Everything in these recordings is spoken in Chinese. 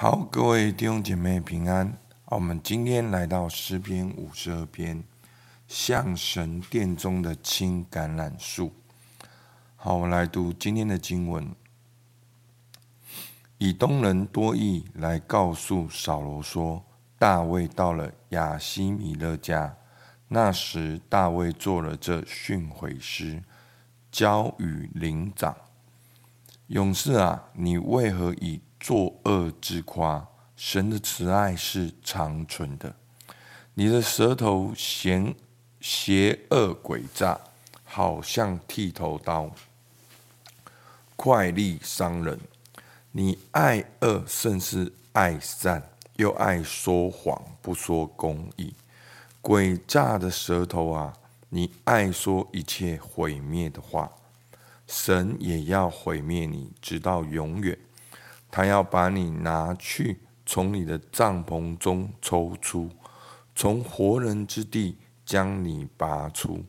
好，各位弟兄姐妹平安。我们今天来到诗篇五十二篇，像神殿中的青橄榄树。好，我们来读今天的经文。以东人多益来告诉扫罗说，大卫到了亚希米勒家。那时，大卫做了这训诲诗，交与灵长。勇士啊，你为何以作恶之夸？神的慈爱是长存的。你的舌头邪邪恶诡诈，好像剃头刀，快利伤人。你爱恶甚是爱善，又爱说谎，不说公义。诡诈的舌头啊，你爱说一切毁灭的话。神也要毁灭你，直到永远。他要把你拿去，从你的帐篷中抽出，从活人之地将你拔出。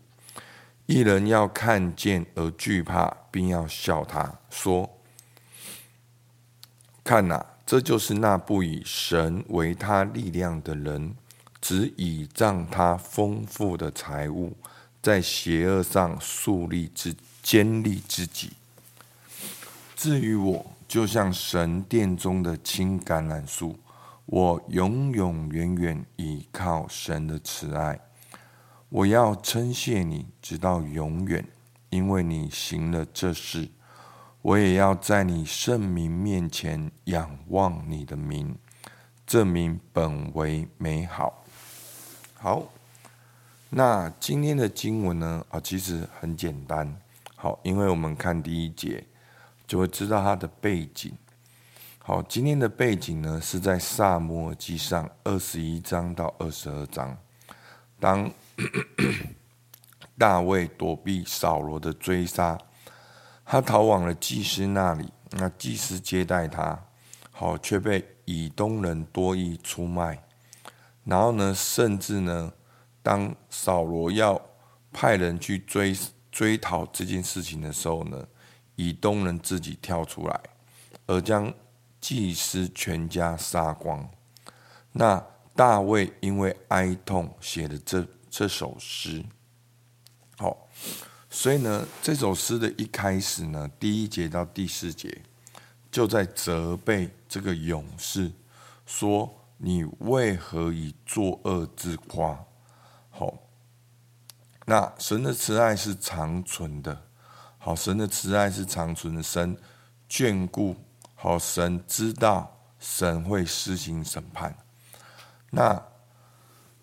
一人要看见而惧怕，并要笑他说：“看哪，这就是那不以神为他力量的人，只倚仗他丰富的财物，在邪恶上树立之坚立自己。至于我，就像神殿中的青橄榄树，我永永远远倚靠神的慈爱。我要称谢你，直到永远，因为你行了这事。我也要在你圣名面前仰望你的名，这名本为美好。好，那今天的经文呢？啊，其实很简单。好，因为我们看第一节，就会知道它的背景。好，今天的背景呢，是在撒母耳记上二十一章到二十二章。当 大卫躲避扫罗的追杀，他逃往了祭司那里。那祭司接待他，好，却被以东人多益出卖。然后呢，甚至呢，当扫罗要派人去追。追讨这件事情的时候呢，以东人自己跳出来，而将祭司全家杀光。那大卫因为哀痛写了这这首诗。好，所以呢，这首诗的一开始呢，第一节到第四节，就在责备这个勇士，说：“你为何以作恶自夸？”好。那神的慈爱是长存的，好，神的慈爱是长存的，神眷顾，好，神知道，神会施行审判。那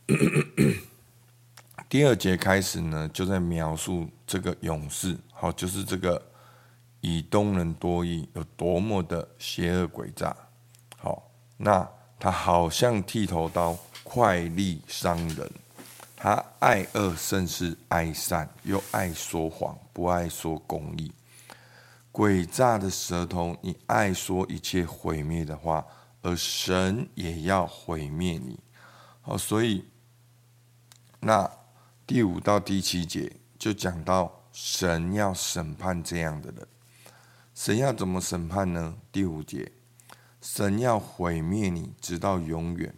第二节开始呢，就在描述这个勇士，好，就是这个以东人多益有多么的邪恶诡诈，好，那他好像剃头刀，快利伤人。他爱恶甚是爱善，又爱说谎，不爱说公义。诡诈的舌头，你爱说一切毁灭的话，而神也要毁灭你。好，所以那第五到第七节就讲到神要审判这样的人。神要怎么审判呢？第五节，神要毁灭你，直到永远。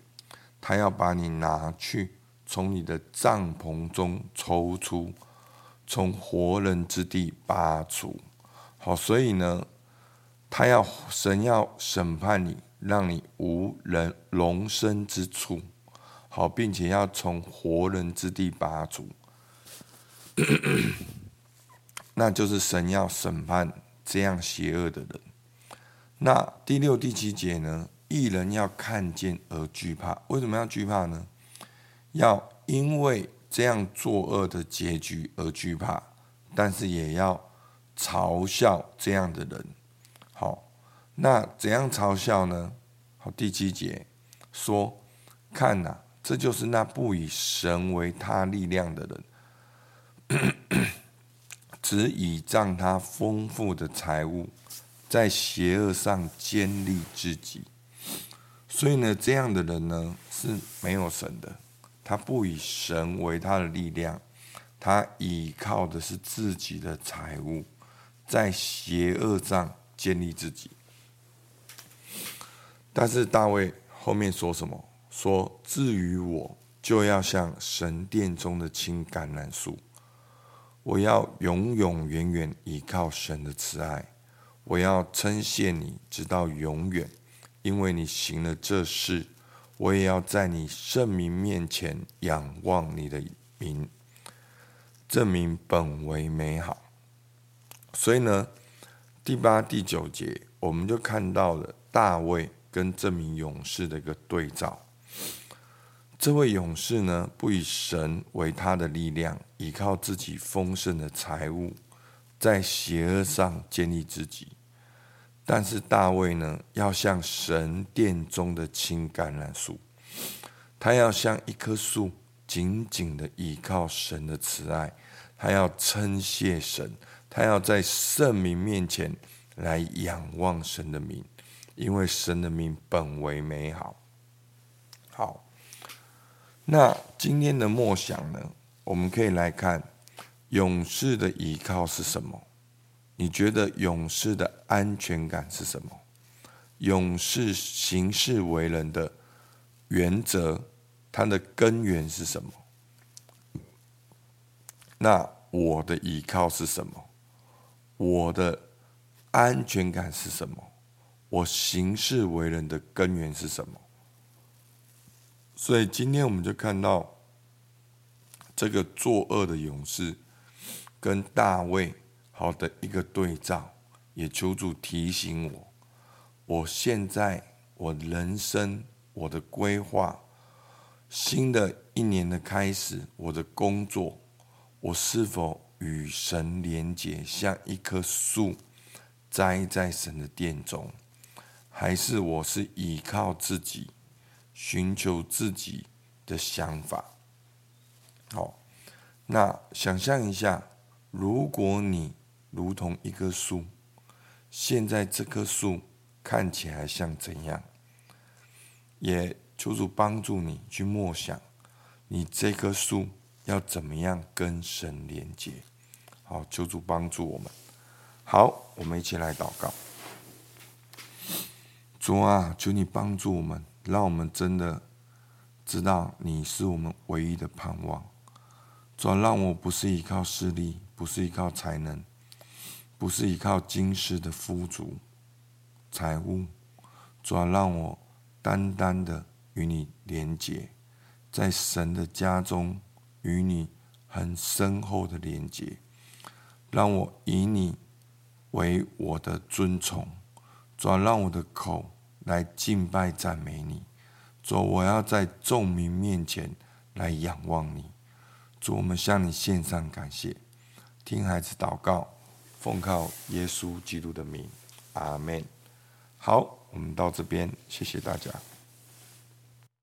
他要把你拿去。从你的帐篷中抽出，从活人之地拔出。好，所以呢，他要神要审判你，让你无人容身之处。好，并且要从活人之地拔出，那就是神要审判这样邪恶的人。那第六、第七节呢？一人要看见而惧怕。为什么要惧怕呢？要因为这样作恶的结局而惧怕，但是也要嘲笑这样的人。好，那怎样嘲笑呢？好，第七节说：“看呐，这就是那不以神为他力量的人，只倚仗他丰富的财物，在邪恶上坚立自己。所以呢，这样的人呢是没有神的。”他不以神为他的力量，他倚靠的是自己的财物，在邪恶上建立自己。但是大卫后面说什么？说至于我，就要像神殿中的青橄榄树，我要永永远远依靠神的慈爱，我要称谢你直到永远，因为你行了这事，我也要在你圣名面前仰望你的名，证明本为美好。所以呢，第八、第九节，我们就看到了大卫跟这名勇士的一个对照。这位勇士呢，不以神为他的力量，依靠自己丰盛的财物，在邪恶上建立自己。但是大卫呢，要像神殿中的青橄榄树，他要像一棵树，紧紧的依靠神的慈爱，他要称谢神。他要在圣名面前来仰望神的名，因为神的名本为美好。好，那今天的默想呢？我们可以来看勇士的依靠是什么？你觉得勇士的安全感是什么？勇士行事为人的原则，它的根源是什么？那我的依靠是什么？我的安全感是什么？我行事为人的根源是什么？所以今天我们就看到这个作恶的勇士跟大卫好的一个对照，也求主提醒我：我现在我人生我的规划，新的一年的开始，我的工作，我是否？与神连结，像一棵树栽在神的殿中，还是我是依靠自己，寻求自己的想法？好，那想象一下，如果你如同一棵树，现在这棵树看起来像怎样？也求主帮助你去默想，你这棵树。要怎么样跟神连接？好，求主帮助我们。好，我们一起来祷告。主啊，求你帮助我们，让我们真的知道你是我们唯一的盼望。主啊，让我不是依靠势力，不是依靠才能，不是依靠今世的富足财物。主啊，让我单单的与你连结，在神的家中。与你很深厚的连结，让我以你为我的尊崇，主，让我的口来敬拜赞美你，主，我要在众民面前来仰望你，主，我们向你献上感谢，听孩子祷告，奉靠耶稣基督的名，阿门。好，我们到这边，谢谢大家。